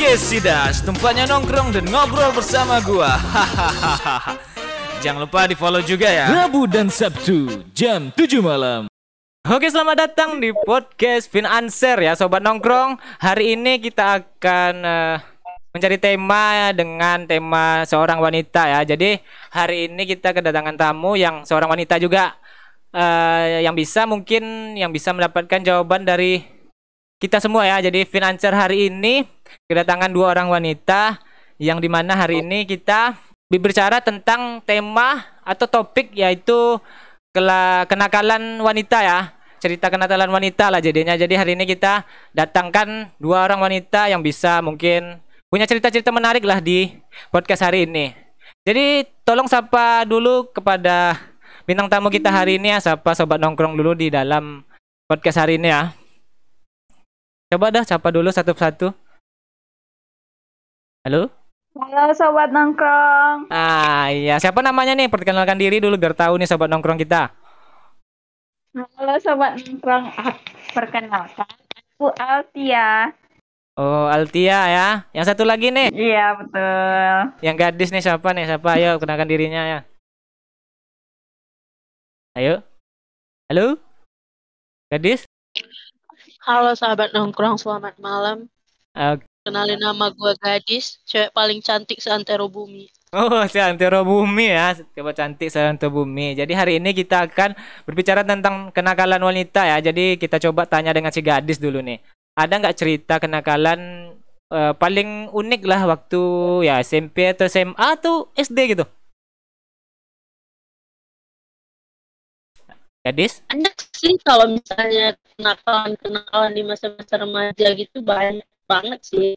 Podcast Sidas, tempatnya nongkrong dan ngobrol bersama gua. Hahaha. Jangan lupa di follow juga ya. Rabu dan Sabtu jam 7 malam. Oke, selamat datang di podcast Fin Answer ya, sobat nongkrong. Hari ini kita akan eh, mencari tema dengan tema seorang wanita ya. Jadi hari ini kita kedatangan tamu yang seorang wanita juga eh, yang bisa mungkin yang bisa mendapatkan jawaban dari kita semua ya. Jadi Fin Answer hari ini kedatangan dua orang wanita yang di mana hari ini kita berbicara tentang tema atau topik yaitu kenakalan wanita ya. Cerita kenakalan wanita lah jadinya. Jadi hari ini kita datangkan dua orang wanita yang bisa mungkin punya cerita-cerita menarik lah di podcast hari ini. Jadi tolong sapa dulu kepada bintang tamu kita hari ini ya. Sapa sobat nongkrong dulu di dalam podcast hari ini ya coba dah sapa dulu satu-satu halo Halo sobat nongkrong. ah iya siapa namanya nih perkenalkan diri dulu biar tahu nih sobat nongkrong kita Halo sobat nongkrong. Ah, Perkenalkan, aku Altia. Oh, Altia ya. Yang satu lagi nih, Iya betul. yang gadis nih siapa nih? Siapa? Ayo kenalkan dirinya ya. Ayo. Halo? Gadis? Halo sahabat nongkrong, selamat malam. Oke. Kenalin nama gue Gadis, cewek paling cantik seantero bumi. Oh, si Antero Bumi ya. Coba cantik Antero Bumi. Jadi hari ini kita akan berbicara tentang kenakalan wanita ya. Jadi kita coba tanya dengan si gadis dulu nih. Ada nggak cerita kenakalan eh, paling unik lah waktu ya SMP atau SMA atau SD gitu? Gadis? Banyak sih kalau misalnya kenakalan-kenakalan di masa-masa remaja gitu banyak banget sih.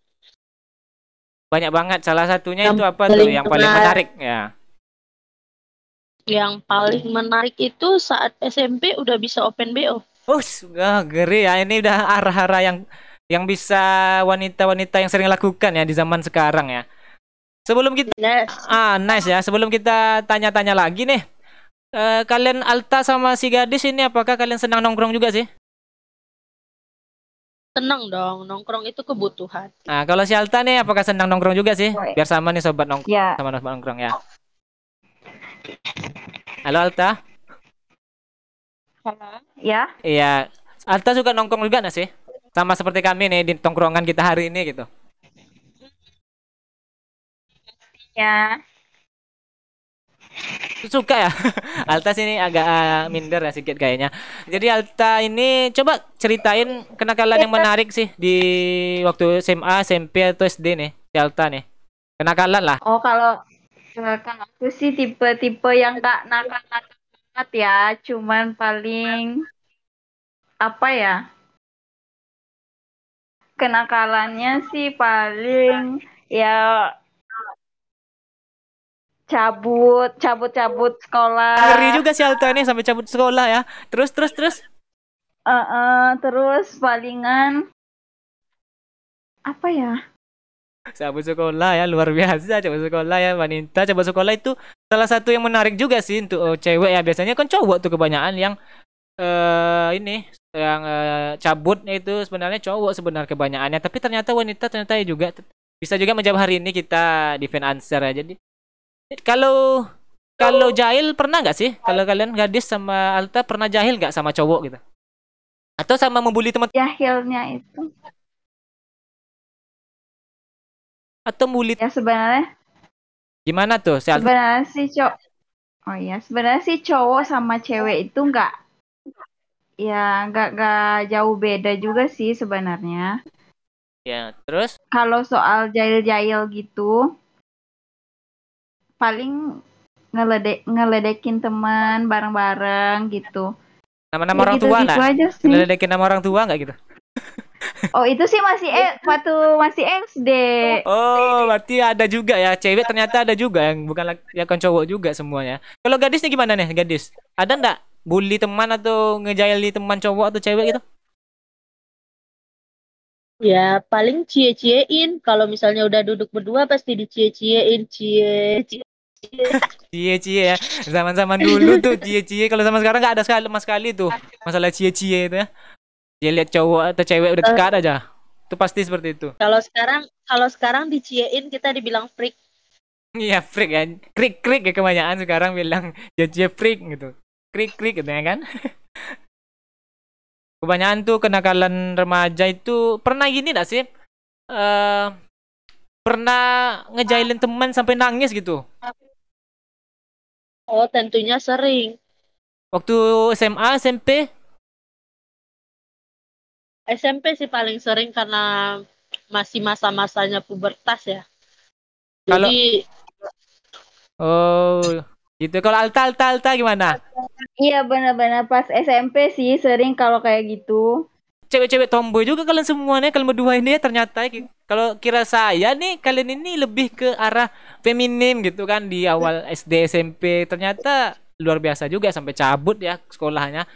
Banyak banget. Salah satunya Yang itu apa tuh? Yang paling menarik. menarik ya. Yang paling menarik itu saat SMP udah bisa open BO. Oh, sudah ngeri ya. Ini udah arah-arah yang yang bisa wanita-wanita yang sering lakukan ya di zaman sekarang ya. Sebelum kita Nah, ah nice ya. Sebelum kita tanya-tanya lagi nih. Eh, kalian Alta sama si gadis ini apakah kalian senang nongkrong juga sih? tenang dong, nongkrong itu kebutuhan. Nah, kalau si Alta nih apakah senang nongkrong juga sih? Biar sama nih sobat nongkrong Ya. sama sobat nongkrong ya. Halo Alta. Halo. Ya. Iya. Alta suka nongkrong juga nggak sih? Sama seperti kami nih di tongkrongan kita hari ini gitu. Ya. Suka ya? Alta sini agak uh, minder ya sedikit kayaknya. Jadi Alta ini coba ceritain kenakalan yang menarik sih di waktu SMA, SMP atau SD nih. Si Alta nih. Kenakalan lah. Oh kalau kalau aku sih tipe-tipe yang gak nakal-nakal banget ya. Cuman paling apa ya? Kenakalannya sih paling ya cabut, cabut-cabut sekolah. Ngeri juga si Alta nih sampai cabut sekolah ya. Terus terus terus. Eh, eh, terus palingan apa ya? Cabut sekolah ya luar biasa cabut sekolah ya wanita cabut sekolah itu salah satu yang menarik juga sih untuk oh, cewek ya biasanya kan cowok tuh kebanyakan yang eh ini yang eh, cabutnya itu sebenarnya cowok sebenarnya kebanyakannya tapi ternyata wanita ternyata juga bisa juga menjawab hari ini kita di fan answer ya jadi kalau kalau jahil pernah nggak sih? Kalau kalian gadis sama Alta pernah jahil nggak sama cowok gitu? Atau sama membuli teman Jahilnya itu. Atau membuli ya sebenarnya gimana tuh si Alta? sebenarnya sih cowok oh iya sebenarnya sih cowok sama cewek itu nggak ya nggak nggak jauh beda juga sih sebenarnya. Ya terus? Kalau soal jahil-jahil gitu paling ngeledek ngeledekin teman bareng-bareng gitu nama-nama Ya orang gitu, tua gitu nggak aja sih ngeledekin nama orang tua nggak gitu oh itu sih masih eh waktu masih SD Oh, berarti ada juga ya. Cewek ternyata ada juga yang bukan yang kan cowok juga semuanya. Kalau gadis nih gimana nih, gadis? Ada ndak bully teman atau ngejaili teman cowok atau cewek gitu? Ya, paling cie-ciein. Kalau misalnya udah duduk berdua pasti dicie-ciein, cie, cie. Cie-cie ya. Zaman-zaman dulu tuh cie-cie. Kalau zaman sekarang nggak ada sekali sama sekali tuh masalah cie-cie itu ya. Dia lihat cowok atau cewek udah dekat aja. Itu pasti seperti itu. Kalau sekarang kalau sekarang diciein kita dibilang freak. Iya, freak ya. Krik krik ya kebanyakan sekarang bilang jadi freak gitu. Krik krik gitu ya kan. kebanyakan tuh kenakalan remaja itu pernah gini gak sih? eh pernah ngejailin teman sampai nangis gitu. Oh, tentunya sering. Waktu SMA, SMP, SMP sih paling sering karena masih masa-masanya pubertas ya. Kalau- Jadi oh gitu. Kalau Alta Alta Alta gimana? Iya benar-benar pas SMP sih sering kalau kayak gitu. Cewek-cewek tomboy juga kalian semua nih kalian berdua ini ya ternyata ki- kalau kira saya nih kalian ini lebih ke arah feminim gitu kan di awal SD SMP ternyata luar biasa juga sampai cabut ya sekolahnya.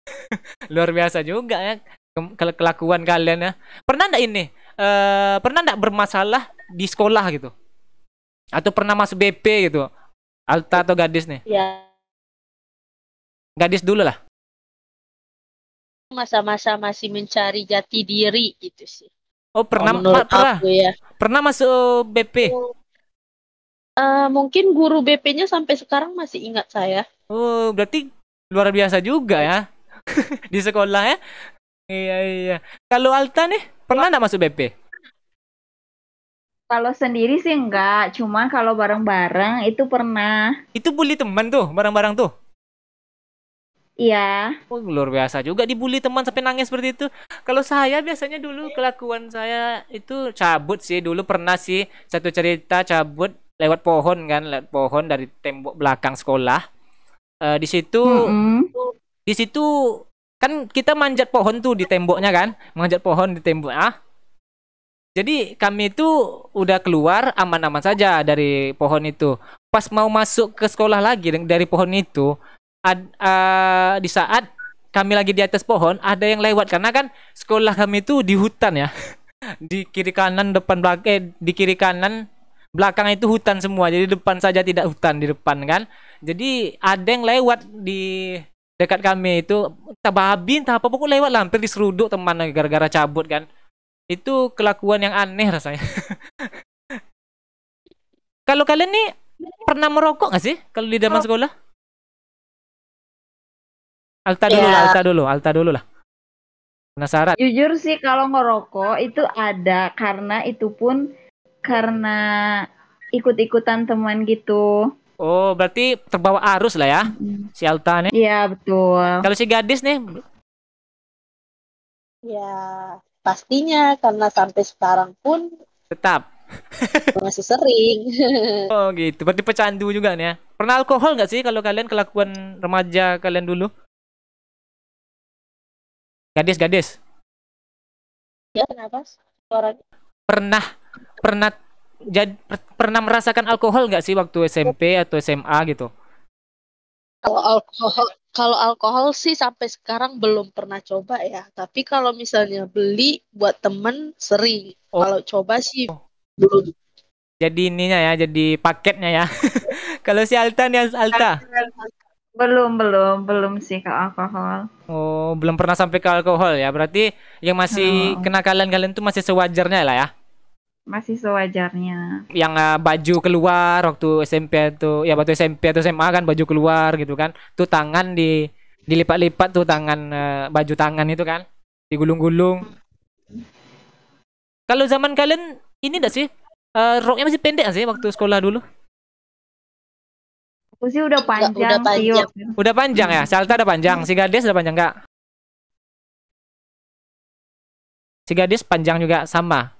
Luar biasa juga ya ke- kelakuan kalian ya. Pernah ndak ini eh pernah ndak bermasalah di sekolah gitu? Atau pernah masuk BP gitu? Alta atau gadis nih? Ya. Gadis dulu lah. Masa-masa masih mencari jati diri gitu sih. Oh pernah ma- pernah aku ya. pernah masuk BP Eh, mungkin guru BP-nya sampai sekarang masih ingat saya. Oh, berarti luar biasa juga ya di sekolah ya. Iya iya. Kalau Alta nih pernah nggak masuk BP? Kalau sendiri sih enggak, cuman kalau bareng-bareng itu pernah. Itu bully teman tuh, barang-barang tuh. Iya. Oh, luar biasa juga dibully teman sampai nangis seperti itu. Kalau saya biasanya dulu kelakuan saya itu cabut sih. Dulu pernah sih satu cerita cabut lewat pohon kan, lewat pohon dari tembok belakang sekolah. Eh, di situ Mm-mm. di situ kan kita manjat pohon tuh di temboknya kan manjat pohon di tembok ah jadi kami itu udah keluar aman-aman saja dari pohon itu pas mau masuk ke sekolah lagi dari pohon itu ad- eh, di saat kami lagi di atas pohon ada yang lewat. Karena kan sekolah kami itu di hutan ya. Di kiri kanan depan belakang eh, di kiri kanan belakang itu hutan semua. Jadi depan saja tidak hutan di depan kan. Jadi ada yang lewat di dekat kami itu. Entah babi entah apa pokok lewat lah. Hampir diseruduk teman gara-gara cabut kan. Itu kelakuan yang aneh rasanya. Kalau kalian nih pernah merokok gak sih? Kalau di zaman sekolah Alta dulu Ya. lah Alta dulu Alta dulu lah. Penasaran? Jujur sih kalau ngerokok itu ada karena itu pun karena ikut-ikutan teman gitu. oh berarti terbawa arus lah ya si Alta nih. Iya betul. kalau si gadis nih? Ya, pastinya karena sampai sekarang pun tetap. masih sering. oh gitu. Berarti pecandu juga nih ya. Pernah alkohol nggak sih kalau kalian kelakuan remaja kalian dulu gadis gadis ya, kenapa? Suaranya pernah pernah jad, per- pernah merasakan alkohol nggak sih waktu SMP atau SMA gitu Kalau alkohol, kalau alkohol sih sampai sekarang belum pernah coba ya. Tapi kalau misalnya beli buat temen sering. Oh. Kalau coba sih belum. jadi ininya ya jadi paketnya ya kalau si Alta nih Alta Belum belum belum sih ke alkohol. oh belum pernah sampai ke alkohol ya. Berarti yang masih Oh. kenakalan kalian tuh masih sewajarnya lah ya? Masih sewajarnya. yang eh, baju keluar waktu SMP atau ya waktu SMP atau SMA kan baju keluar gitu kan. Tuh tangan di dilipat-lipat tuh tangan eh, baju tangan itu kan. Digulung-gulung. Kalau zaman kalian ini enggak sih? Eh, roknya masih pendek sih waktu sekolah dulu Aku sih udah panjang, udah sih. panjang. waktu- udah panjang ya Salta udah panjang si gadis udah panjang nggak si gadis panjang juga sama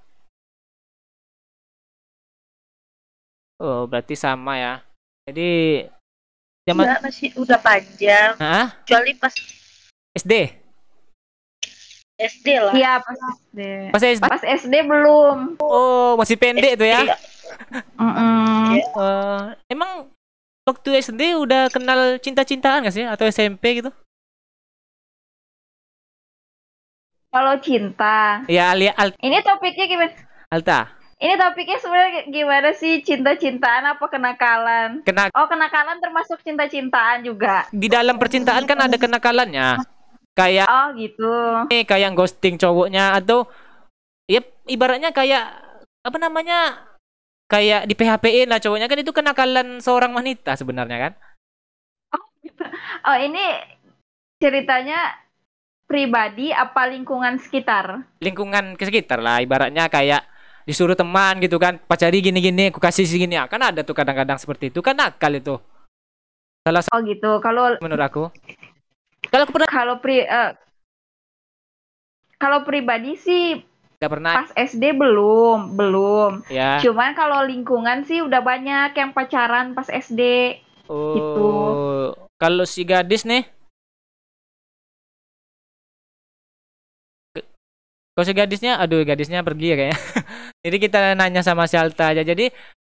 oh berarti sama ya jadi zaman Enggak, masih udah panjang. Hah? Kecuali pas SD SD lah. Iya pas SD. pas SD Pas SD belum. oh masih pendek tuh ya Iya. Mm-mm. Eh, emang waktu SD udah kenal cinta-cintaan gak sih atau SMP gitu Kalau cinta. ya Alia Al- Ini topiknya gimana? Alta Ini topiknya sebenarnya gimana sih? Cinta-cintaan apa kenakalan? kena Oh, kenakalan termasuk cinta-cintaan juga. di dalam percintaan kan ada kenakalannya kayak Oh, gitu. nih kayak ghosting cowoknya atau ibaratnya kayak apa namanya kayak di PHP lah cowoknya. Kan itu kenakalan seorang wanita sebenarnya kan? Oh ini ceritanya pribadi apa lingkungan sekitar? lingkungan ke sekitar lah ibaratnya kayak disuruh teman gitu kan. Pacari gini-gini aku kasih segini. Ya kan ada tuh kadang-kadang seperti itu. Kan nakal itu. Salah Oh gitu. Kalau menurut aku. Kalau aku pernah kalau pri eh, kalau pribadi sih nggak pernah. Pas SD belum, belum. ya. Cuman kalau lingkungan sih udah banyak yang pacaran pas SD. oh gitu. kalau si gadis nih? Kalau si gadisnya? Aduh gadisnya pergi ya kayaknya. Jadi kita nanya sama si Alta aja. Jadi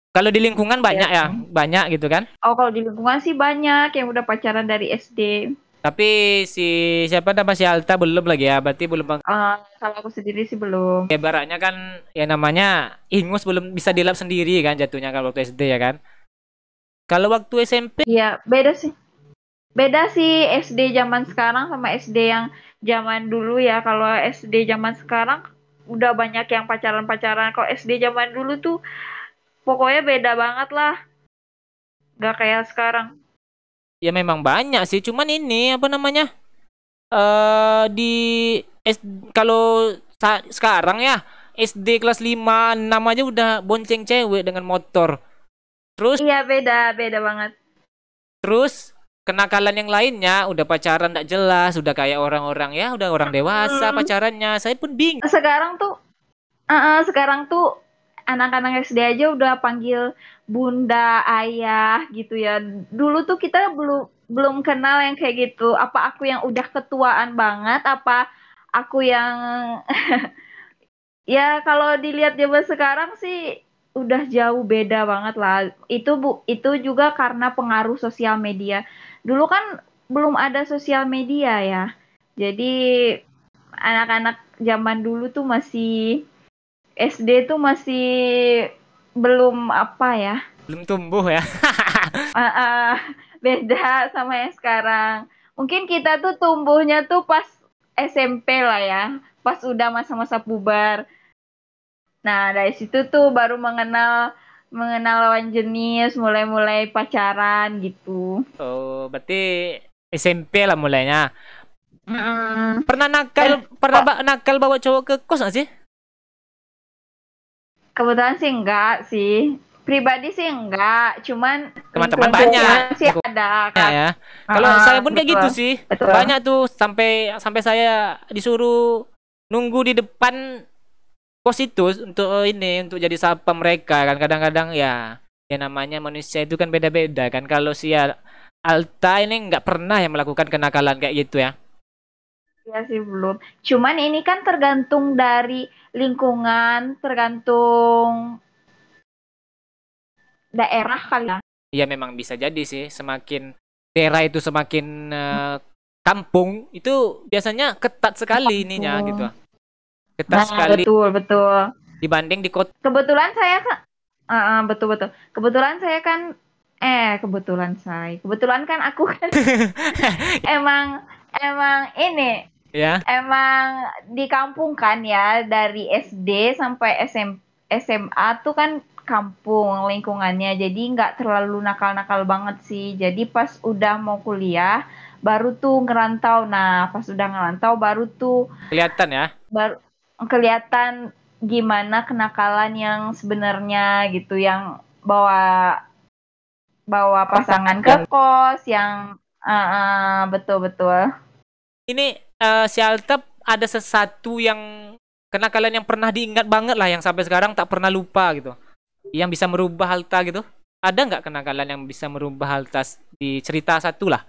kalau di lingkungan banyak ya? Banyak gitu kan? Oh kalau di lingkungan sih banyak yang udah pacaran dari SD. Tapi si siapa nama si Alta belum lagi ya berarti belum Eh, kalau aku sendiri sih belum. ya baraknya kan ya namanya ingus belum bisa dilap sendiri kan jatuhnya kalau waktu SD ya kan kalau waktu SMP Iya beda sih. Beda sih SD zaman sekarang sama SD yang zaman dulu ya. Kalau SD zaman sekarang udah banyak yang pacaran-pacaran. Kalau SD zaman dulu tuh pokoknya beda banget lah. Gak kayak sekarang. Ya memang banyak sih cuman ini apa namanya eh di S kalau sekarang ya SD kelas 5 6 aja udah bonceng cewek dengan motor terus Iya beda, beda banget. terus kenakalan yang lainnya udah pacaran tidak jelas udah kayak orang-orang ya udah orang dewasa Hmm. pacarannya saya pun bingung Sekarang tuh, eh, sekarang tuh anak-anak SD aja udah panggil bunda, ayah gitu ya. Dulu tuh kita belum belum kenal yang kayak gitu. Apa aku yang udah ketuaan banget? Apa aku yang ya kalau dilihat zaman sekarang sih udah jauh beda banget lah. Itu bu, itu juga karena pengaruh sosial media. Dulu kan belum ada sosial media ya. Jadi anak-anak zaman dulu tuh masih SD tuh masih belum apa ya. Belum tumbuh ya. Ah, ah, beda sama yang sekarang. Mungkin kita tuh tumbuhnya tuh pas SMP lah ya. Pas udah masa-masa puber. Nah dari situ tuh baru mengenal mengenal lawan jenis mulai-mulai pacaran gitu. Oh berarti SMP lah mulainya. Mm-mm. pernah nakal pernah ba- nakal bawa cowok ke kos gak sih kebetulan sih enggak sih pribadi sih enggak cuman Teman-teman banyak. sih ada ya, kan ya. kalau Ah, saya pun kayak betul. gitu sih Betul. banyak tuh sampai sampai saya disuruh nunggu di depan pos itu untuk ini untuk jadi sapa mereka kan kadang-kadang ya ya namanya manusia itu kan beda-beda kan kalau si Al- Alta ini nggak pernah yang melakukan kenakalan kayak gitu ya Iya sih belum. Cuman ini kan tergantung dari lingkungan, tergantung daerah kali ya. ya memang bisa jadi sih semakin daerah itu semakin eh, kampung itu biasanya ketat sekali ininya Kampung. gitu ketat Nah, sekali betul betul. dibanding di kota Kebetulan saya kan, Ah, ah, betul betul. Kebetulan saya kan, eh kebetulan saya, kebetulan kan aku kan emang emang ini ya. Emang di kampung kan ya dari SD sampai SM, SMA tuh kan kampung lingkungannya. Jadi nggak terlalu nakal-nakal banget sih. Jadi pas udah mau kuliah baru tuh ngerantau. Nah pas udah ngerantau baru tuh kelihatan ya? Baru kelihatan gimana kenakalan yang sebenarnya gitu yang bawa bawa pasangan ke kos yang ah, ah, betul betul ini eh, si Altep ada sesuatu yang kenakalan yang pernah diingat banget lah yang sampai sekarang tak pernah lupa gitu. Yang bisa merubah Alta gitu. Ada nggak kenakalan yang bisa merubah Alta s- di cerita satu lah?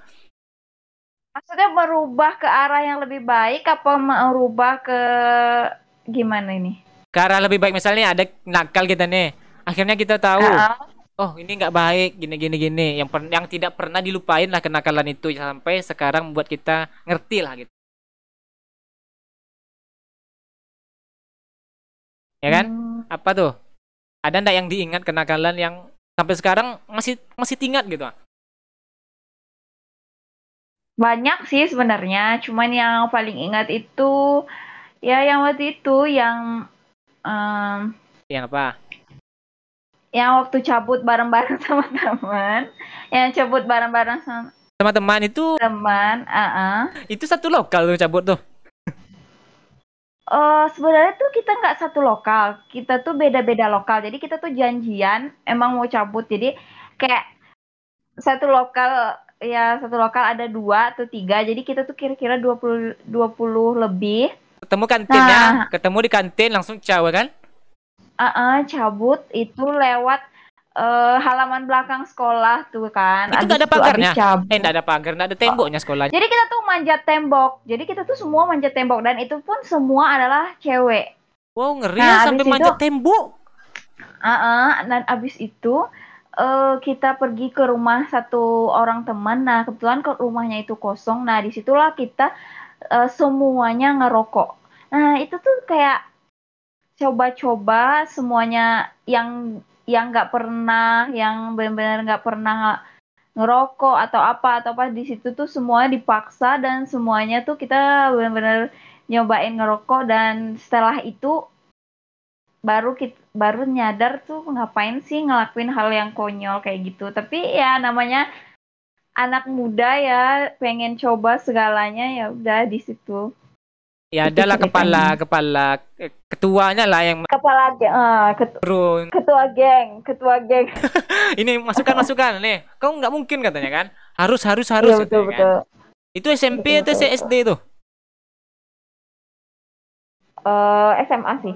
Maksudnya merubah ke arah yang lebih baik apa merubah ke gimana ini? ke arah lebih baik. Misalnya ada nakal kita nih. Akhirnya kita tahu Ah, oh ini nggak baik gini gini gini. Yang yang tidak pernah dilupain lah kenakalan itu sampai sekarang membuat kita ngerti lah gitu ya kan? Hmm, apa tuh? Ada ndak yang diingat kenakalan yang sampai sekarang masih masih ingat gitu banyak sih sebenarnya, cuman yang paling ingat itu ya yang waktu itu yang Em, Yang apa? yang waktu cabut bareng-bareng sama teman, yang cabut bareng-bareng sama Sama teman itu? Teman, ah itu satu lokal tuh cabut tuh. Eh, sebenarnya tuh kita nggak satu lokal, kita tuh beda-beda lokal. Jadi kita tuh janjian emang mau cabut. Jadi kayak satu lokal ya satu lokal ada dua atau tiga. Jadi kita tuh kira-kira 20 20 lebih. Ketemu kantinnya, Nah. ketemu di kantin langsung cawe kan? Ah, cabut itu lewat eh, halaman belakang sekolah tuh kan. Itu nggak ada pagarnya? Eh, enggak ada pagar, enggak ada temboknya sekolahnya. Jadi kita tuh manjat tembok. Jadi kita tuh semua manjat tembok dan itu pun semua adalah cewek. Wow, ngeri Nah, ya sampai itu- manjat tembok. Ah, dan abis itu eh, kita pergi ke rumah satu orang teman. Nah, kebetulan ke rumahnya itu kosong. Nah, di situlah kita eh, semuanya ngerokok. Nah, itu tuh kayak coba-coba semuanya yang yang nggak pernah, yang benar-benar nggak pernah nge- ngerokok atau apa atau apa di situ tuh semuanya dipaksa dan semuanya tuh kita benar-benar nyobain ngerokok dan setelah itu baru kita baru nyadar tuh ngapain sih ngelakuin hal yang konyol kayak gitu. Tapi ya namanya anak muda ya pengen coba segalanya ya udah di situ Ya adalah kepala kepala eh, ketuanya lah yang kepala geng ket- turun. ketua geng ketua geng Ini masukan-masukan nih. Kau nggak mungkin katanya kan? Harus harus harus. Iya, betul katanya kan. betul Itu SMP Betul, atau betul, SD tuh? Eh, SMA sih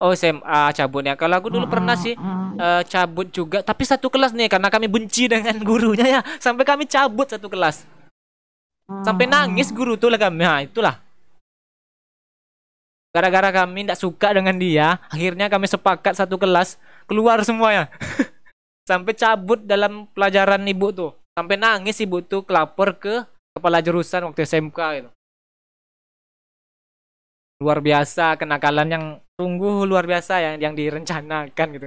Oh SMA cabutnya. Kalau aku dulu pernah sih eh, cabut juga, tapi satu kelas nih karena kami benci dengan gurunya ya, sampai kami cabut satu kelas. mm, Sampai nangis guru tuh lah kami. Nah, itulah. Gara-gara kami tidak suka dengan dia, akhirnya kami sepakat satu kelas keluar semuanya. sampai cabut dalam pelajaran ibu tuh. Sampai nangis ibu tuh kelapor ke kepala jurusan waktu SMK gitu. Luar biasa kenakalan yang sungguh luar biasa yang yang direncanakan gitu.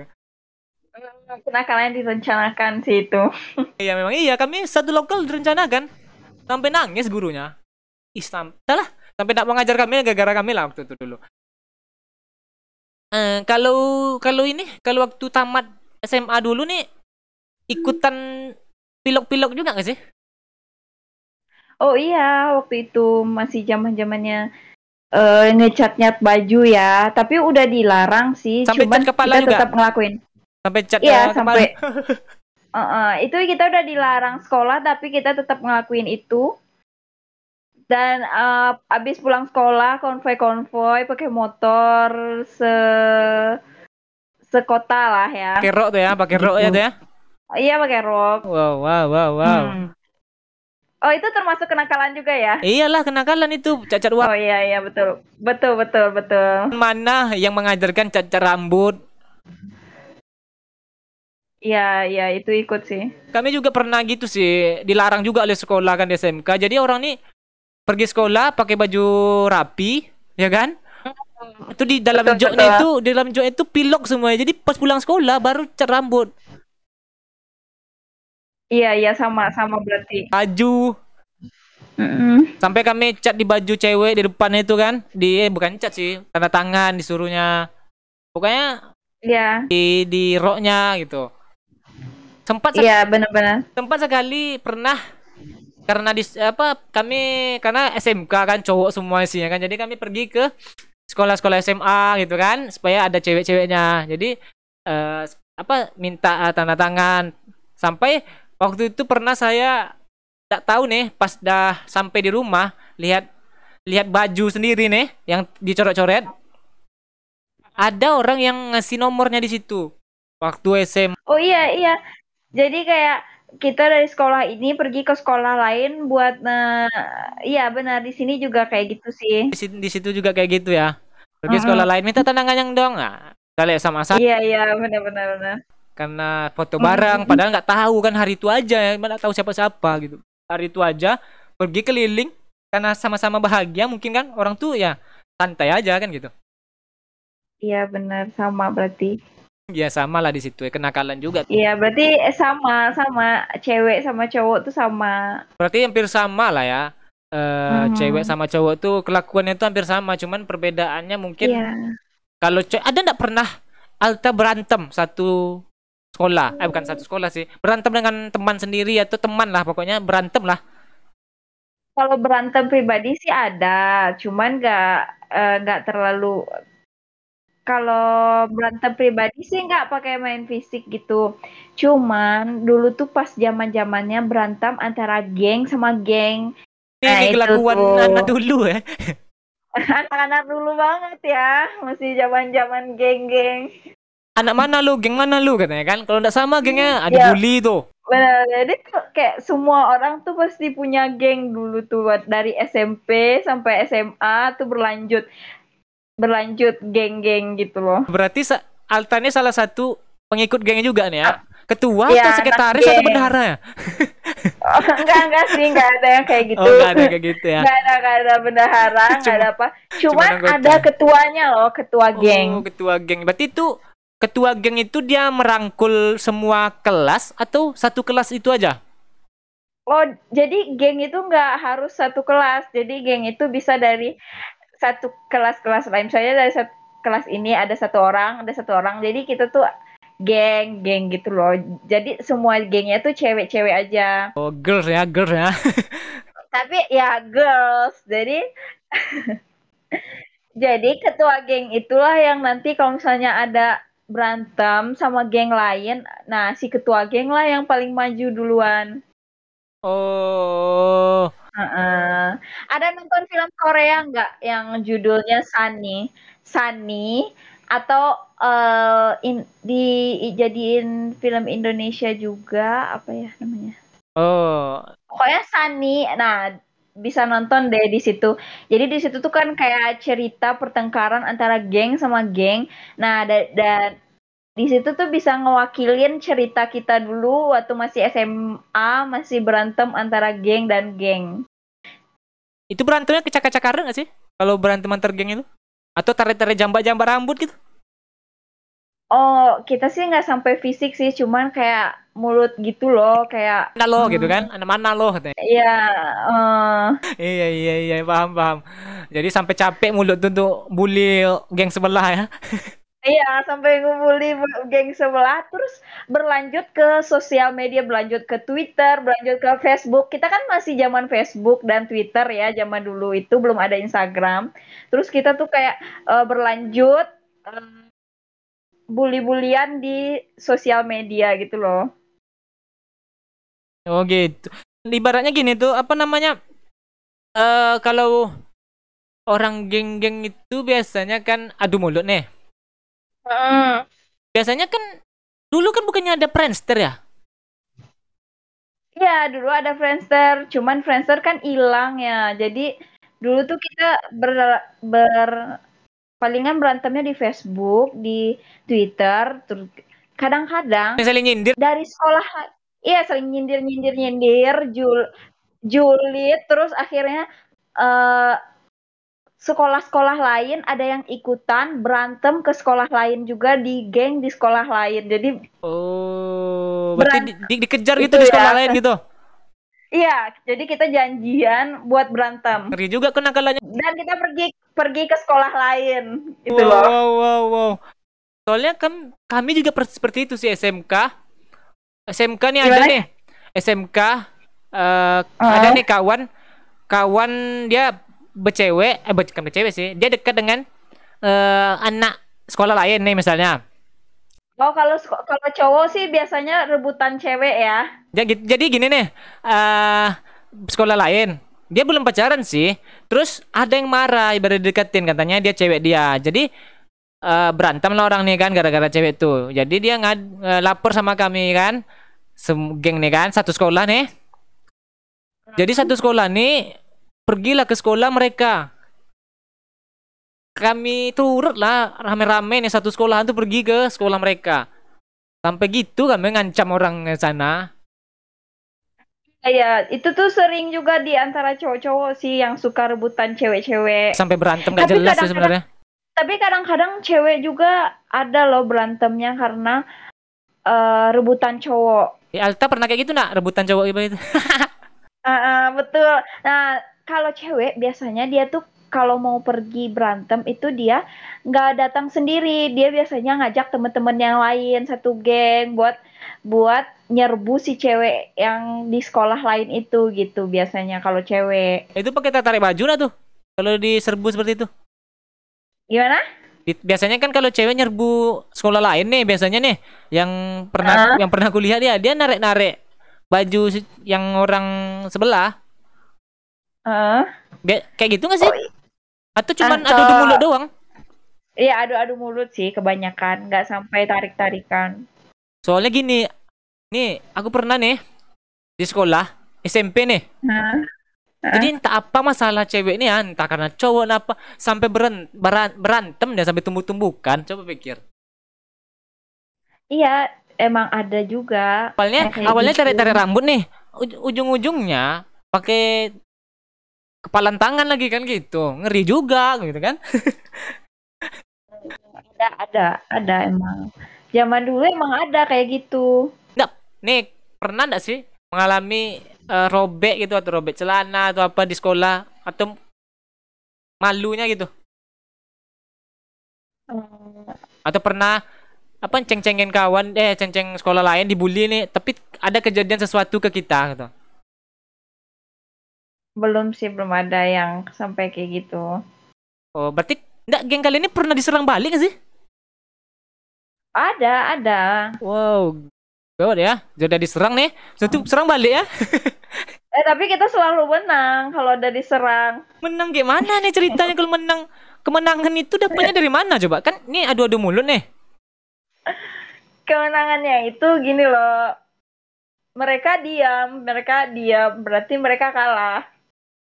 kenakalan direncanakan sih itu Iya memang iya kami satu lokal direncanakan sampai nangis gurunya. Ih sam- salah sampai tidak mengajar kami gara-gara kami lah waktu itu dulu. Eh kalau kalau ini kalau waktu tamat SMA dulu nih ikutan pilok-pilok juga gak sih? oh iya waktu itu masih zaman zamannya eh ngecat-nyat baju ya tapi udah dilarang sih Sampai cuman cat kepala kita juga? tetap ngelakuin Sampai cat Iya, kepala. sampai Eh, eh, itu kita udah dilarang sekolah tapi kita tetap ngelakuin itu. Dan eh, abis pulang sekolah konvoy-konvoy pakai motor se sekota lah ya. pakai rok tuh ya, pakai rok ya tuh ya. Iya pakai rok. Wow wow wow wow. Hmm. Oh itu termasuk kenakalan juga ya? Iyalah kenakalan itu cacat Oh warna iya iya betul betul betul betul. mana yang mengajarkan cacat rambut. Iya iya itu ikut sih. Kami juga pernah gitu sih, dilarang juga oleh sekolah kan di SMK. Jadi orang nih pergi sekolah pakai baju rapi, ya kan? Itu di dalam Betul, joknya betul. itu, di dalam jok itu pilok semuanya. Jadi pas pulang sekolah baru cat rambut, Iya iya sama sama berarti. baju. Mm-mm. Sampai kami cat di baju cewek di depan itu kan. Di eh, bukan cat sih, tanda tangan disuruhnya. Pokoknya Iya di di roknya gitu. Sempat iya benar-benar. sempat sekali pernah karena di apa kami karena SMK kan cowok semua isinya kan. Jadi kami pergi ke sekolah-sekolah SMA gitu kan supaya ada cewek-ceweknya. Jadi eh, apa minta eh, tanda tangan. Sampai waktu itu pernah saya tak tahu nih pas dah sampai di rumah lihat lihat baju sendiri nih yang dicoret-coret. Ada orang yang ngasih nomornya di situ waktu SMA Oh iya iya. Jadi kayak kita dari sekolah ini pergi ke sekolah lain buat nah iya benar di sini juga kayak gitu sih. di situ, di situ juga kayak gitu ya. Pergi Mm-mm. sekolah lain minta tanda tangan dong. Nah, kali sama saya Iya iya benar benar benar. karena foto bareng padahal nggak tahu kan hari itu aja ya, mana tahu siapa-siapa gitu. Hari itu aja pergi keliling karena sama-sama bahagia mungkin kan orang tuh ya santai aja kan gitu. Iya benar sama berarti. Ya sama lah di situ ya kenakalan juga. Iya berarti eh, sama sama cewek sama cowok tuh sama. Berarti hampir sama lah ya. Eh Mhm. cewek sama cowok tuh kelakuannya tuh hampir sama cuman perbedaannya mungkin Iya. kalau cewek ada nggak pernah Alta berantem satu sekolah eh bukan satu sekolah sih berantem dengan teman sendiri atau teman lah pokoknya berantem lah Kalau berantem pribadi sih ada, cuman nggak eh, nggak terlalu. Kalau berantem pribadi sih nggak pakai main fisik gitu. Cuman dulu tuh pas zaman zamannya berantem antara geng sama geng. ini Nah, kelakuan anak dulu ya. Anak-anak dulu banget ya, masih zaman-zaman geng-geng. anak mana lu? Geng mana lu? Katanya kan. Kalau nggak sama gengnya ada Ya. bully tuh. Benar, jadi tuh kayak semua orang tuh pasti punya geng dulu tuh dari SMP sampai SMA tuh berlanjut berlanjut geng-geng gitu loh. berarti sa- Alta ini salah satu pengikut gengnya juga nih ya ketua Iya, atau sekretaris atau geng. bendahara ya Oh, enggak enggak sih, enggak ada yang kayak gitu. oh nggak ada kayak gitu ya Enggak ada, enggak ada bendahara, enggak Cuma- ada apa. Cuman anggota. ada ketuanya loh, ketua geng. Oh, ketua geng. Berarti itu ketua geng itu dia merangkul semua kelas atau satu kelas itu aja? Oh, jadi geng itu nggak harus satu kelas. Jadi geng itu bisa dari satu kelas-kelas lain. Misalnya dari satu kelas ini ada satu orang, ada satu orang. Jadi kita tuh geng, geng gitu loh. Jadi semua gengnya tuh cewek-cewek aja. Oh, girls ya, girls ya. Tapi ya girls. Jadi jadi ketua geng itulah yang nanti kalau misalnya ada berantem sama geng lain, nah si ketua geng lah yang paling maju duluan. Oh, Heeh. Ada nonton film Korea nggak yang judulnya Sunny? Sunny atau eh in- dijadiin film Indonesia juga apa ya namanya? oh, Pokoknya Sunny. Nah, bisa nonton deh di situ. Jadi di situ tuh kan kayak cerita pertengkaran antara geng sama geng. Nah, da- dan di situ tuh bisa ngewakilin cerita kita dulu waktu masih SMA, masih berantem antara geng dan geng. Itu berantemnya kecakar-cakaran nggak sih? Kalau berantem antar geng itu? Atau tarik-tarik jambak-jambak rambut gitu? Oh, kita sih nggak sampai fisik sih, cuman kayak mulut gitu loh, kayak Mana lo gitu kan? Anak mana lo katanya. ya eh, Iya, iya, iya, paham, paham. Jadi sampai capek mulut tuh untuk bully geng sebelah ya. iya sampai ngumpuli geng sebelah, terus berlanjut ke sosial media, berlanjut ke Twitter, berlanjut ke Facebook. Kita kan masih zaman Facebook dan Twitter ya, zaman dulu itu belum ada Instagram. Terus kita tuh kayak eh, berlanjut eh, bully-bulian di sosial media gitu loh. Oh gitu. Ibaratnya gini tuh, apa namanya? Eh kalau orang geng-geng itu biasanya kan adu mulut nih. Heeh. Biasanya kan dulu kan bukannya ada Friendster ya? Iya, dulu ada Friendster, cuman Friendster kan hilang ya. Jadi dulu tuh kita ber, ber palingan berantemnya di Facebook, di Twitter, kadang-kadang saling nyindir. dari sekolah iya saling nyindir nyindir nyindir jul julid terus akhirnya eh sekolah-sekolah lain ada yang ikutan berantem ke sekolah lain juga di geng di sekolah lain jadi Oh, berarti di, di- dikejar Itu gitu di sekolah ya. lain gitu. iya jadi kita janjian buat berantem Ngeri juga kenakalannya. dan kita pergi pergi ke sekolah lain gitu wow, loh wow, wow, wow. Soalnya kan kami juga per- seperti itu sih SMK. SMK nih ada Gimana? nih. SMK eh Ah. ada nih kawan kawan dia becewek eh bukan becewek sih. Dia dekat dengan eh anak sekolah lain nih misalnya. oh kalau kalau cowok sih biasanya rebutan cewek ya Jadi, jadi gini nih, eh sekolah lain, dia belum pacaran sih. Terus ada yang marah, ibarat deketin katanya dia cewek dia. Jadi eh, berantem lah orang nih kan gara-gara cewek tuh. Jadi dia ngad eh, lapor sama kami kan, Sem- geng nih kan, satu sekolah nih. Jadi satu sekolah nih pergilah ke sekolah mereka. Kami turut lah rame-rame nih satu sekolahan tuh pergi ke sekolah mereka. Sampai gitu kami ngancam orang sana. Iya, itu tuh sering juga di antara cowok-cowok sih yang suka rebutan cewek-cewek. sampai berantem gak Tapi jelas sih sebenarnya. Tapi kadang-kadang cewek juga ada loh berantemnya karena eh, rebutan cowok. Ya, Alta pernah kayak gitu nak rebutan cowok itu. Ah, ah, betul. Nah, kalau cewek biasanya dia tuh kalau mau pergi berantem itu dia nggak datang sendiri dia biasanya ngajak temen-temen yang lain satu geng buat buat nyerbu si cewek yang di sekolah lain itu gitu biasanya kalau cewek Itu pakai tarik baju lah tuh. Kalau diserbu seperti itu. gimana Biasanya kan kalau cewek nyerbu sekolah lain nih biasanya nih yang pernah yang pernah kulihat dia dia narik-narik baju yang orang sebelah. Heeh. Be- kayak gitu gak sih? Oh, Atau cuman adu-adu kalau- mulut doang? Iya adu-adu mulut sih kebanyakan nggak sampai tarik-tarikan Soalnya gini, nih aku pernah nih di sekolah SMP nih. Hah? Jadi entah apa masalah cewek nih ya, entah karena cowok apa sampai beren, beran- berantem dia sampai tumbuk-tumbukan. Coba pikir. Iya emang ada juga Awalnya awalnya gitu. tarik-tarik rambut nih. Uj- ujung-ujungnya pakai kepalan tangan lagi kan gitu. Ngeri juga gitu kan. ada ada ada emang zaman dulu emang ada kayak gitu Nih, pernah enggak sih mengalami eh, robek gitu atau robek celana atau apa di sekolah atau malunya gitu? Hmm, atau pernah apa ceng-cengin kawan eh ceng-ceng sekolah lain dibully nih tapi ada kejadian sesuatu ke kita gitu belum sih belum ada yang sampai kayak gitu. Oh berarti enggak geng kalian ini pernah diserang balik gak sih? Ada ada. Wow gawat ya. Sudah diserang nih. Satu serang balik ya. Eh tapi kita selalu menang kalau udah diserang. Menang gimana nih ceritanya kalau menang? Kemenangan itu dapatnya dari mana coba? Kan nih adu-adu mulut nih. Kemenangannya itu gini loh. Mereka diam mereka diam berarti mereka kalah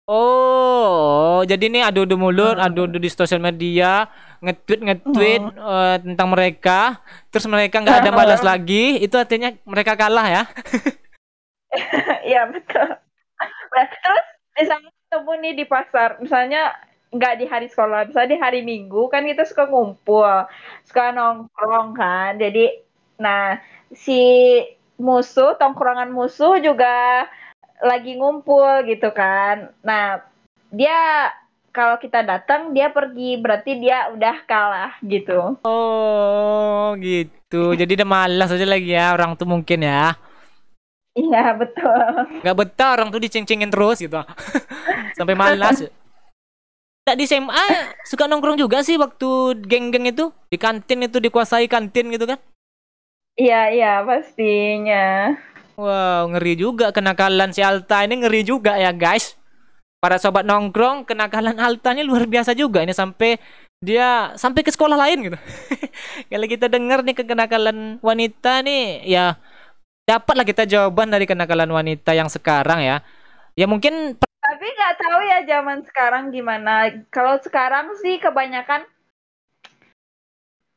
Oh, jadi nih adu-adu mulut, adu-adu di sosial media, nge-tweet nge-tweet eh, tentang mereka, terus mereka nggak ada balas lagi, itu artinya mereka kalah ya? Iya betul. Nah, terus misalnya ketemu nih di pasar, misalnya nggak di hari sekolah, misalnya di hari Minggu kan kita suka ngumpul, suka nongkrong kan. Jadi, nah si musuh, tongkrongan musuh juga lagi ngumpul gitu kan. Nah dia kalau kita datang dia pergi, berarti dia udah kalah gitu. Oh, gitu. Jadi udah malas aja lagi ya orang tuh mungkin ya. Iya betul. Nggak betah orang tuh diceng-cengin terus gitu. Sampai malas. Tak di SMA suka nongkrong juga sih waktu geng-geng itu di kantin itu dikuasai kantin gitu kan? Iya iya pastinya. Wow, ngeri juga kenakalan si Alta ini ngeri juga ya guys. Para sobat nongkrong, kenakalan Alta ini luar biasa juga ini sampai dia sampai ke sekolah lain gitu. Kalau kita dengar nih kenakalan wanita nih, ya dapatlah kita jawaban dari kenakalan wanita yang sekarang ya. Ya mungkin Tapi nggak tahu ya zaman sekarang gimana. Kalau sekarang sih kebanyakan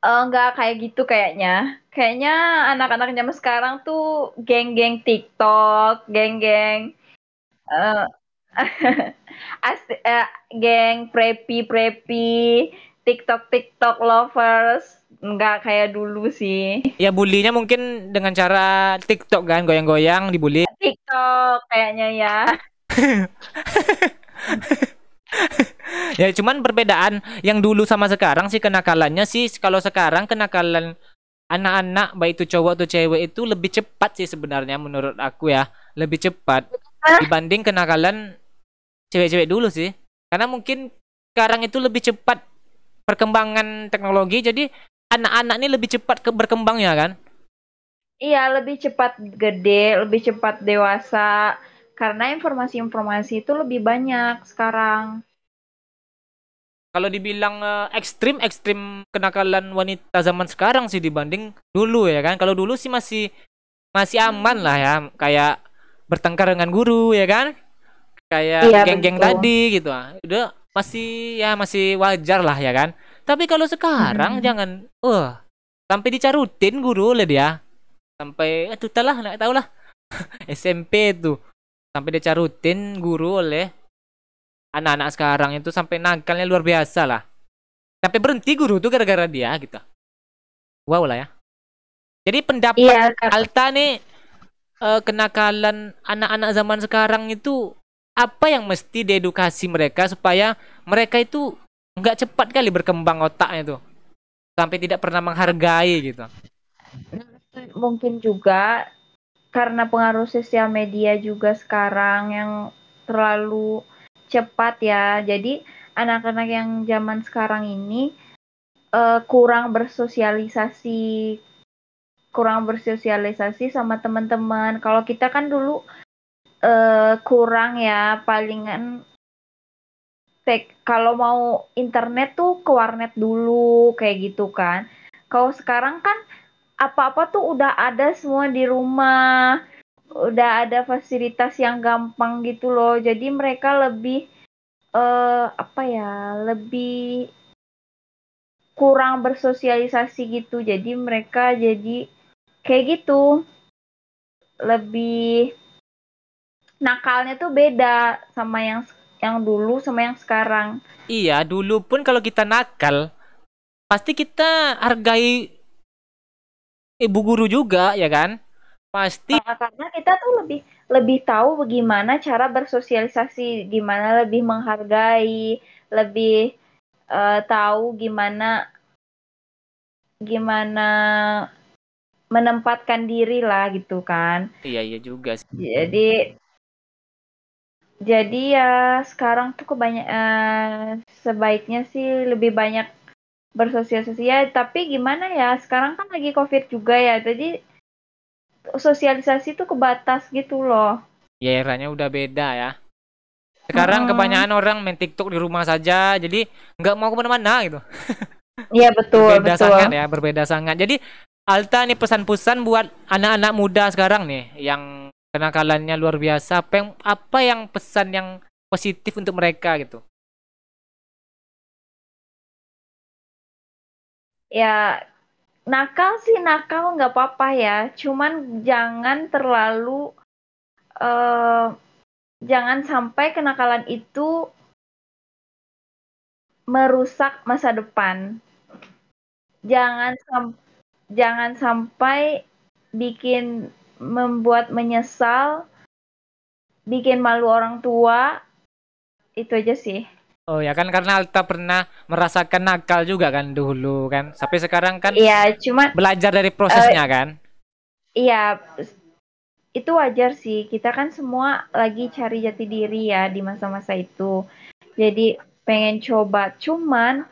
eh, nggak kayak gitu kayaknya. Kayaknya anak-anak zaman sekarang tuh geng-geng TikTok, geng-geng eh asti- eh, geng preppy-preppy, TikTok-TikTok lovers. Nggak kayak dulu sih. ya bulinya mungkin dengan cara TikTok kan, goyang-goyang dibully. TikTok kayaknya ya. Ya cuman perbedaan yang dulu sama sekarang sih kenakalannya sih kalau sekarang kenakalan anak-anak baik itu cowok atau cewek itu lebih cepat sih sebenarnya menurut aku ya lebih cepat dibanding kenakalan cewek-cewek dulu sih karena mungkin sekarang itu lebih cepat perkembangan teknologi jadi anak-anak ini lebih cepat ke berkembangnya kan Iya, lebih cepat gede, lebih cepat dewasa. Karena informasi-informasi itu lebih banyak sekarang. kalau dibilang eh, ekstrim ekstrim kenakalan wanita zaman sekarang sih dibanding dulu ya kan. Kalau dulu sih masih masih aman lah ya. Kayak bertengkar dengan guru ya kan. Kayak Iya, geng-geng betul. tadi gitu. Ah udah masih ya masih wajar lah ya kan. Tapi kalau sekarang Mm-mm. jangan wah sampai dicarutin guru oleh dia. Sampai eh tuh lah nggak tahu lah SMP tuh sampai dicarutin guru oleh anak-anak sekarang itu sampai nakalnya luar biasa lah sampai berhenti guru tuh gara-gara dia gitu wow lah ya jadi pendapat Iya. Alta nih eh, kenakalan anak-anak zaman sekarang itu apa yang mesti diedukasi mereka supaya mereka itu nggak cepat kali berkembang otaknya tuh sampai tidak pernah menghargai gitu. Mungkin juga karena pengaruh sosial media juga sekarang yang terlalu cepat ya. Jadi anak-anak yang zaman sekarang ini uh, kurang bersosialisasi kurang bersosialisasi sama teman-teman. Kalau kita kan dulu uh, kurang ya palingan tek kalau mau internet tuh ke warnet dulu kayak gitu kan. Kalau sekarang kan apa-apa tuh udah ada semua di rumah. Udah ada fasilitas yang gampang gitu loh. Jadi mereka lebih uh, apa ya? Lebih kurang bersosialisasi gitu. Jadi mereka jadi kayak gitu. Lebih nakalnya tuh beda sama yang yang dulu sama yang sekarang. Iya, dulu pun kalau kita nakal pasti kita hargai ibu guru juga ya kan? Pasti nah, karena kita tuh lebih lebih tahu bagaimana cara bersosialisasi, gimana lebih menghargai, lebih uh, tahu gimana gimana menempatkan diri lah gitu kan. Iya iya juga sih. Jadi jadi ya sekarang tuh kebanyak uh, sebaiknya sih lebih banyak bersosialisasi ya. Tapi gimana ya sekarang kan lagi covid juga ya. Jadi sosialisasi tuh kebatas gitu loh. Ya eranya udah beda ya. Sekarang hmm. kebanyakan orang main TikTok di rumah saja. Jadi nggak mau ke mana-mana gitu. Iya betul berbeda betul. sangat ya berbeda sangat. Jadi Alta nih pesan-pesan buat anak-anak muda sekarang nih yang kenakalannya luar biasa. Apa yang apa yang pesan yang positif untuk mereka gitu ya nakal sih nakal nggak apa-apa ya cuman jangan terlalu uh, jangan sampai kenakalan itu merusak masa depan jangan sam jangan sampai bikin membuat menyesal, bikin malu orang tua, itu aja sih. Oh ya kan karena Alta pernah merasakan nakal juga kan dulu kan. Sampai sekarang kan Iya, cuma belajar dari prosesnya uh, kan. Iya. Itu wajar sih. Kita kan semua lagi cari jati diri ya di masa-masa itu. Jadi pengen coba. Cuman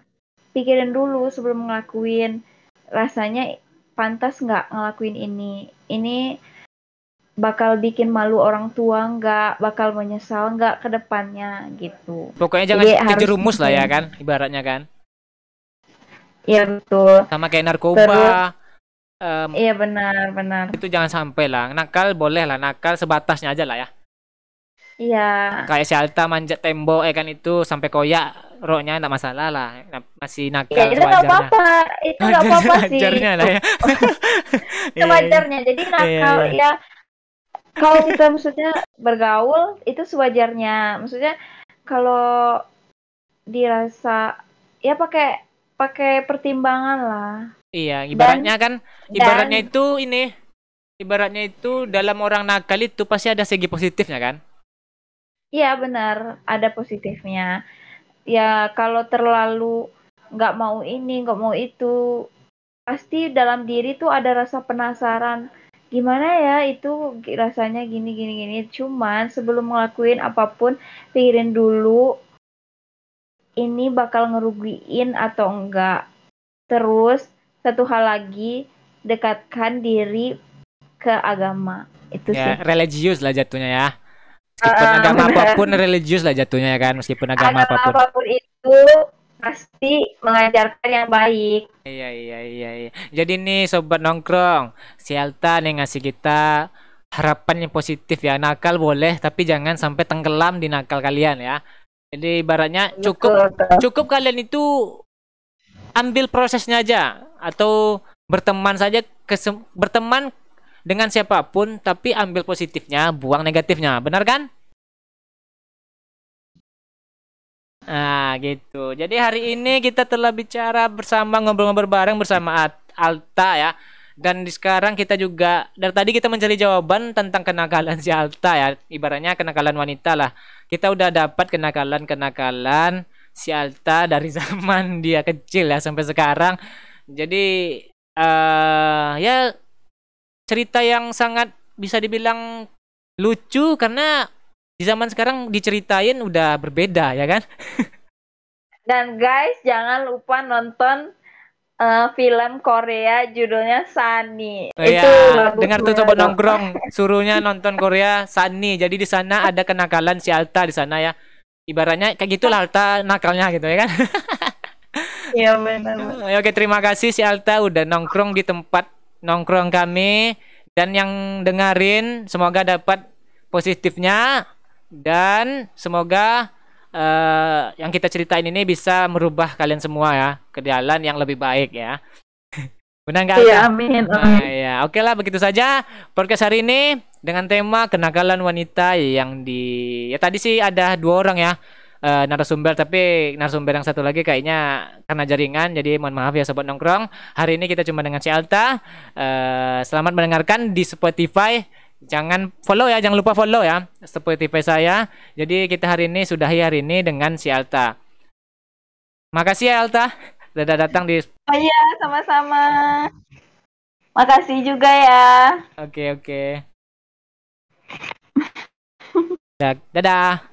pikirin dulu sebelum ngelakuin. Rasanya pantas nggak ngelakuin ini. Ini bakal bikin malu orang tua nggak bakal menyesal nggak ke depannya gitu. Pokoknya jangan Jadi, terjerumus lah ya kan ibaratnya kan. Iya betul. Sama kayak narkoba Terus, um, iya benar benar. itu jangan sampai lah. Nakal boleh lah nakal sebatasnya aja lah ya. Iya. Kayak si Alta manjat tembok eh kan itu sampai koyak roknya enggak masalah lah. Masih nakal ya, itu nggak apa-apa. Itu nggak apa-apa sih. lah ya. Sewajarnya. Jadi nakal iya, iya. ya kalau kita maksudnya bergaul itu sewajarnya. Maksudnya kalau dirasa ya pakai pakai pertimbangan lah. Iya ibaratnya dan, kan ibaratnya dan, itu ini ibaratnya itu dalam orang nakal itu pasti ada segi positifnya kan? Iya benar. Ada positifnya. Ya kalau terlalu nggak mau ini nggak mau itu pasti dalam diri tuh ada rasa penasaran gimana ya itu rasanya gini gini gini. Cuman sebelum ngelakuin apa pun pikirin dulu ini bakal ngerugiin atau enggak. Terus satu hal lagi dekatkan diri ke agama. Itu ya, sih. religius lah jatuhnya ya. Meskipun uh, agama apa pun religius lah jatuhnya ya kan meskipun agama, agama apa pun. apa pun itu pasti mengajarkan yang baik. Iya iya iya iya. Jadi nih sobat nongkrong, si Alta nih ngasih kita harapan yang positif ya. Nakal boleh tapi jangan sampai tenggelam di nakal kalian ya. Jadi ibaratnya cukup cukup kalian itu ambil prosesnya aja atau berteman saja berteman dengan siapa pun tapi ambil positifnya, buang negatifnya. Benar kan? Nah, gitu. Jadi hari ini kita telah bicara bersama ngobrol-ngobrol bareng bersama Alta ya. Dan di sekarang kita juga dari tadi kita mencari jawaban tentang kenakalan si Alta ya. Ibaratnya kenakalan wanita lah. kita udah dapat kenakalan-kenakalan si Alta dari zaman dia kecil ya sampai sekarang. Jadi eh ya cerita yang sangat bisa dibilang lucu karena di zaman sekarang diceritain udah berbeda ya kan? Dan guys, jangan lupa nonton eh, film Korea judulnya Sunny. Oh, ya, bagus dengar tuh loh. nongkrong, suruhnya nonton Korea Sunny. Jadi di sana ada kenakalan si Alta di sana ya. Ibaratnya kayak gitulah Alta nakalnya gitu ya kan. Iya benar. Ya, Oke, terima kasih si Alta udah nongkrong di tempat nongkrong kami dan yang dengerin semoga dapat positifnya dan semoga eh, yang kita ceritain ini bisa merubah kalian semua ya ke jalan yang lebih baik ya. Benar nggak? Iya, amin, Nah, amin. ya, oke lah begitu saja podcast hari ini dengan tema kenakalan wanita yang di ya tadi sih ada dua orang ya eh, narasumber tapi narasumber yang satu lagi kayaknya karena jaringan jadi mohon maaf ya sobat nongkrong hari ini kita cuma dengan si Alta Eh, selamat mendengarkan di Spotify jangan follow ya jangan lupa follow ya Spotify saya jadi kita hari ini sudahi hari ini dengan si Alta makasih ya Alta sudah datang di Oh iya, sama-sama. Makasih juga ya. Oke oke. Dah- Dadah.